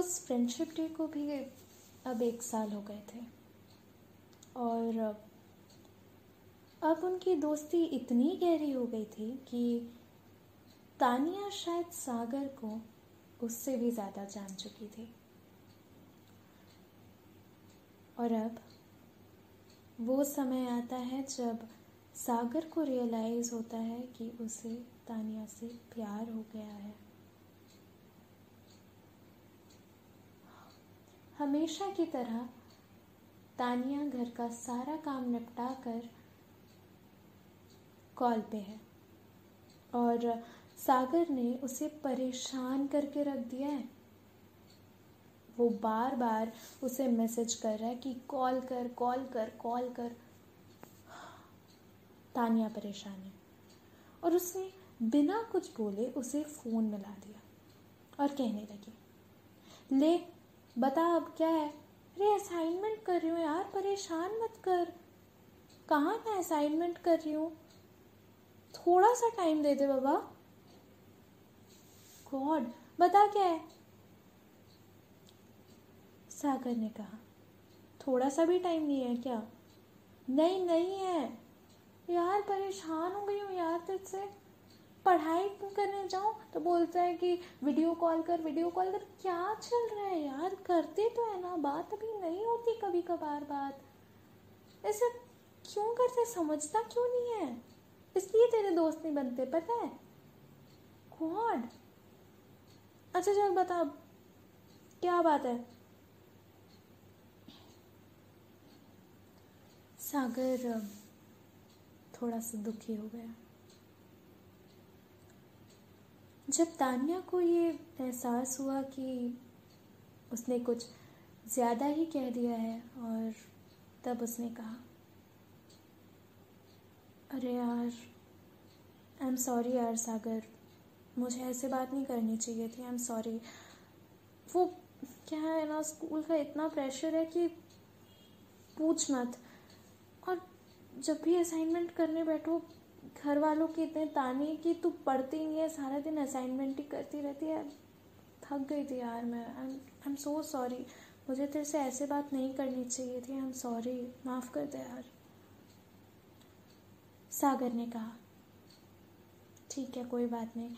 उस friendship day को भी अब एक साल हो गए थे। और अब उनकी दोस्ती इतनी गहरी हो गई थी कि तानिया शायद सागर को उससे भी ज़्यादा जान चुकी थी। और अब वो समय आता है जब सागर को रियलाइज़ होता है कि उसे तानिया से प्यार हो गया है। हमेशा की तरह तानिया घर का सारा काम निपटा कर कॉल पे है। और सागर ने उसे परेशान करके रख दिया है। वो बार बार उसे मैसेज कर रहा है कि कॉल कर कॉल कर कॉल कर। तानिया परेशान है। और उसने बिना कुछ बोले उसे फ़ोन मिला दिया और कहने लगी, ले बता अब क्या है? अरे असाइनमेंट कर रही हूँ यार, परेशान मत कर। कहाँ मैं असाइनमेंट कर रही हूँ? थोड़ा सा टाइम दे दे बाबा। गॉड बता क्या है? सागर ने कहा, थोड़ा सा भी टाइम नहीं है क्या? नहीं नहीं है। यार, परेशान हो गई हूँ यार तुझसे। पढ़ाई करने जाऊँ तो बोलता है कि वीडियो कॉल कर वीडियो कॉल कर। क्या चल रहा है यार? करते तो है ना, बात अभी नहीं होती कभी कभार बात। ऐसे क्यों करते? समझता क्यों नहीं है? इसलिए तेरे दोस्त नहीं बनते, पता है? गॉड अच्छा चल बता क्या बात है? सागर, थोड़ा सा दुखी हो गया। जब तानिया को ये एहसास हुआ कि उसने कुछ ज़्यादा ही कह दिया है और तब उसने कहा, अरे यार आई एम सॉरी यार सागर, मुझे ऐसे बात नहीं करनी चाहिए थी आई एम सॉरी वो क्या है ना, स्कूल का इतना प्रेशर है कि पूछ मत। और जब भी असाइनमेंट करने बैठो घर वालों के इतने ताने कि तू पढ़ती नहीं है, सारा दिन असाइनमेंट ही करती रहती है। थक गई थी यार मैं। आई एम सो सॉरी मुझे तेरे से ऐसे बात नहीं करनी चाहिए थी। आई एम सॉरी माफ़ कर दे यार। सागर ने कहा। ठीक है, कोई बात नहीं।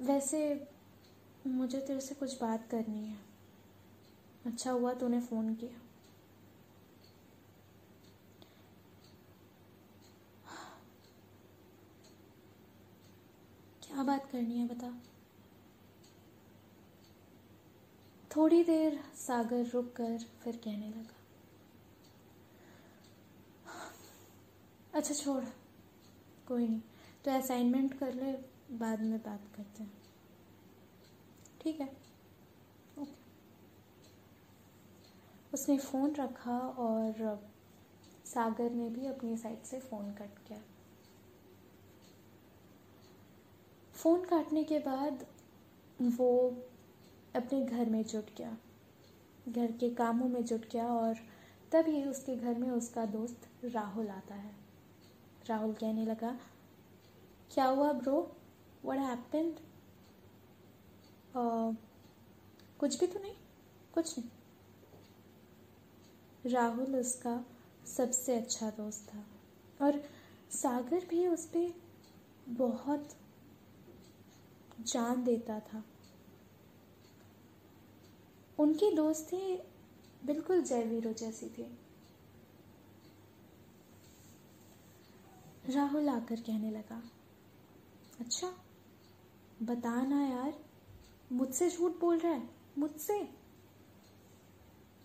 वैसे मुझे तेरे से कुछ बात करनी है। अच्छा हुआ तूने फ़ोन किया क्या बात करनी है, बता। थोड़ी देर सागर रुक कर फिर कहने लगा। अच्छा छोड़। कोई नहीं। तो असाइनमेंट कर ले, बाद में बात करते हैं। ठीक है? ओके उसने फ़ोन रखा और सागर ने भी अपनी साइड से फ़ोन कट किया। फ़ोन काटने के बाद वो अपने घर में जुट गया। घर के कामों में जुट गया और तभी उसके घर में उसका दोस्त राहुल आता है। राहुल कहने लगा क्या हुआ ब्रो? Happened? uh, कुछ भी तो नहीं कुछ नहीं। राहुल उसका सबसे अच्छा दोस्त था और सागर भी उस पर बहुत जान देता था। उनकी दोस्ती बिल्कुल जयवीरो जैसी थी। राहुल आकर कहने लगा अच्छा बताना यार, मुझसे झूठ बोल रहा है, मुझसे?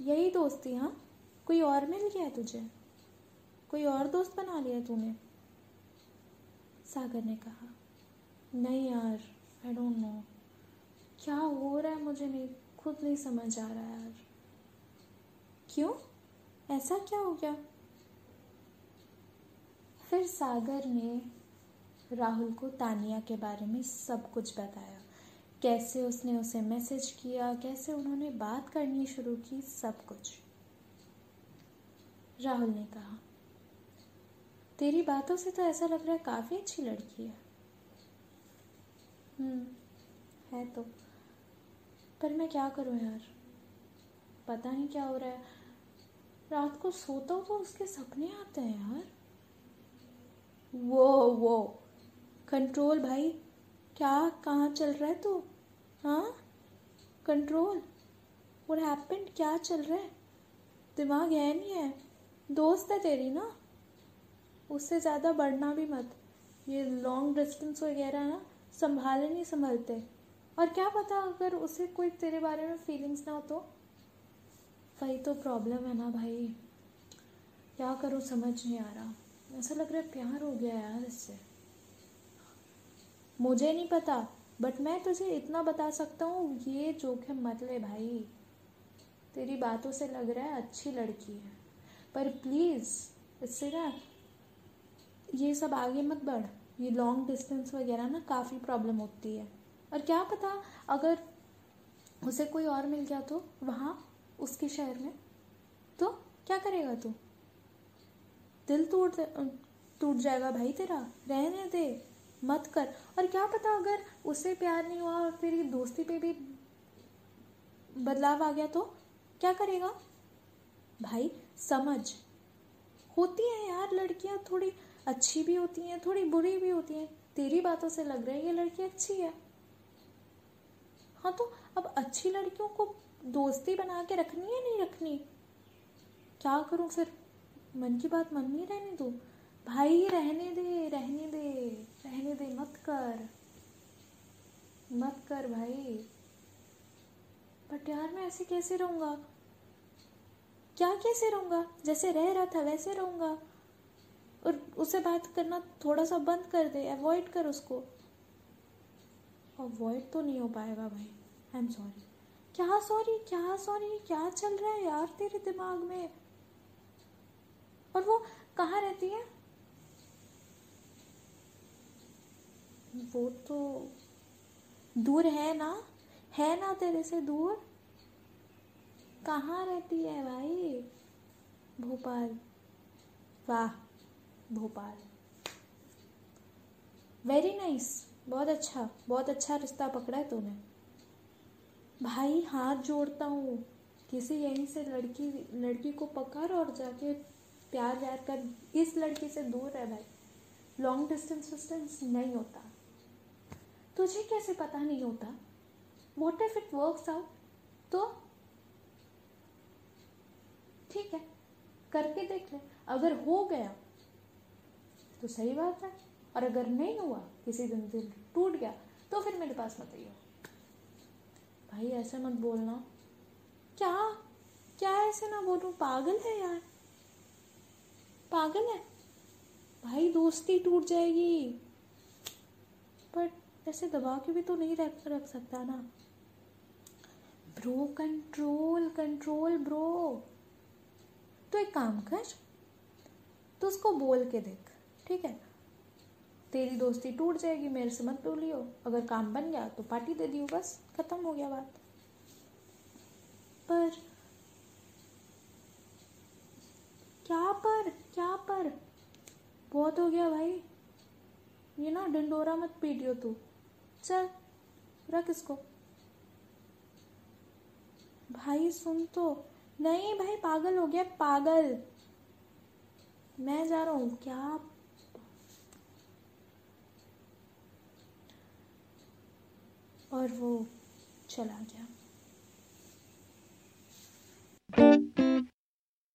यही दोस्ती हाँ? कोई और मिल गया है तुझे? कोई और दोस्त बना लिया तूने? सागर ने कहा, नहीं यार आई डोंट नो क्या हो रहा है मुझे नहीं, खुद नहीं समझ आ रहा यार क्यों? ऐसा क्या हो गया? फिर सागर ने राहुल को तानिया के बारे में सब कुछ बताया। कैसे उसने उसे मैसेज किया, कैसे उन्होंने बात करनी शुरू की, सब कुछ। राहुल ने कहा, तेरी बातों से तो ऐसा लग रहा है काफ़ी अच्छी लड़की है। है तो। पर मैं क्या करूँ यार? पता नहीं क्या हो रहा है। रात को सोता हूँ तो उसके सपने आते हैं यार। वो वो। कंट्रोल भाई, क्या, कहाँ चल रहा है तू? हाँ? कंट्रोल? और हैपेंड क्या चल रहा है? दिमाग है नहीं है। दोस्त है तेरी ना? उससे ज़्यादा बढ़ना भी मत। ये लॉन्ग डिस्टेंस वगैरह ना? संभाले नहीं संभलते। और क्या पता अगर उसे कोई तेरे बारे में फीलिंग्स ना हो तो? वही तो प्रॉब्लम है ना भाई। क्या करूँ समझ नहीं आ रहा। ऐसा लग रहा है प्यार हो गया यार इससे। मुझे नहीं पता बट मैं तुझे इतना बता सकता हूँ, ये जोखिम मत ले भाई। तेरी बातों से लग रहा है अच्छी लड़की है। पर प्लीज़ इससे ना ये सब आगे मत बढ़। ये लॉन्ग डिस्टेंस वगैरह ना काफ़ी प्रॉब्लम होती है। और क्या पता, अगर उसे कोई और मिल गया तो वहाँ, उसके शहर में तो क्या करेगा तू? दिल टूट टूट जाएगा भाई तेरा। रहने दे, मत कर। और क्या पता अगर उससे प्यार नहीं हुआ और तेरी दोस्ती पे भी बदलाव आ गया तो क्या करेगा? भाई, समझ। होती है यार लड़कियाँ थोड़ी अच्छी भी होती हैं, थोड़ी बुरी भी होती हैं। तेरी बातों से लग रहा है ये लड़की अच्छी है। हाँ तो अब अच्छी लड़कियों को दोस्ती बना के रखनी है नहीं रखनी? क्या करूँ फिर? मन की बात मन में रहने दो। भाई, रहने दे रहने दे रहने दे, मत कर। मत कर भाई। बट यार मैं ऐसे कैसे रहूँगा? क्या कैसे रहूँगा? जैसे रह रहा था वैसे रहूँगा। और उसे बात करना थोड़ा सा बंद कर दे अवॉइड कर उसको। अवॉइड तो नहीं हो पाएगा भाई। आई एम सॉरी क्या सॉरी क्या सॉरी क्या चल रहा है यार तेरे दिमाग में? और वो कहाँ रहती है? वो तो दूर है ना? है ना तेरे से दूर? कहाँ रहती है भाई? भोपाल। वाह। भोपाल। वेरी नाइस बहुत अच्छा बहुत अच्छा रिश्ता पकड़ा है तूने। भाई, हाथ जोड़ता हूँ। किसी यहीं से लड़की लड़की को पकड़ और जाके प्यार व्यार कर। इस लड़की से दूर रह भाई। लॉन्ग डिस्टेंस डिस्टेंस नहीं होता। तुझे कैसे पता नहीं होता? What if it work out तो? ठीक है, करके देख ले। अगर हो गया तो सही बात है। और अगर नहीं हुआ, किसी दिन दिल टूट गया तो फिर मेरे पास मत आइयो। भाई, ऐसे मत बोलना। क्या? क्या ऐसे ना बोलूँ? पागल है यार। पागल है। भाई, दोस्ती टूट जाएगी। पर ऐसे दबा के भी तो नहीं रख रख सकता ना। Bro, control control bro. तो एक काम कर तो उसको बोल के देख। ठीक है? तेरी दोस्ती टूट जाएगी, मेरे से मत बोलियो। अगर काम बन गया तो पार्टी दे दियो, बस। खत्म हो गया बात। पर क्या पर? क्या पर? बहुत हो गया भाई। ये ना डंडोरा मत पीटियो तू। चल, रख इसको। भाई, सुन तो। नहीं भाई, पागल हो गया, पागल। मैं जा रहा हूँ। क्या और वो चला गया।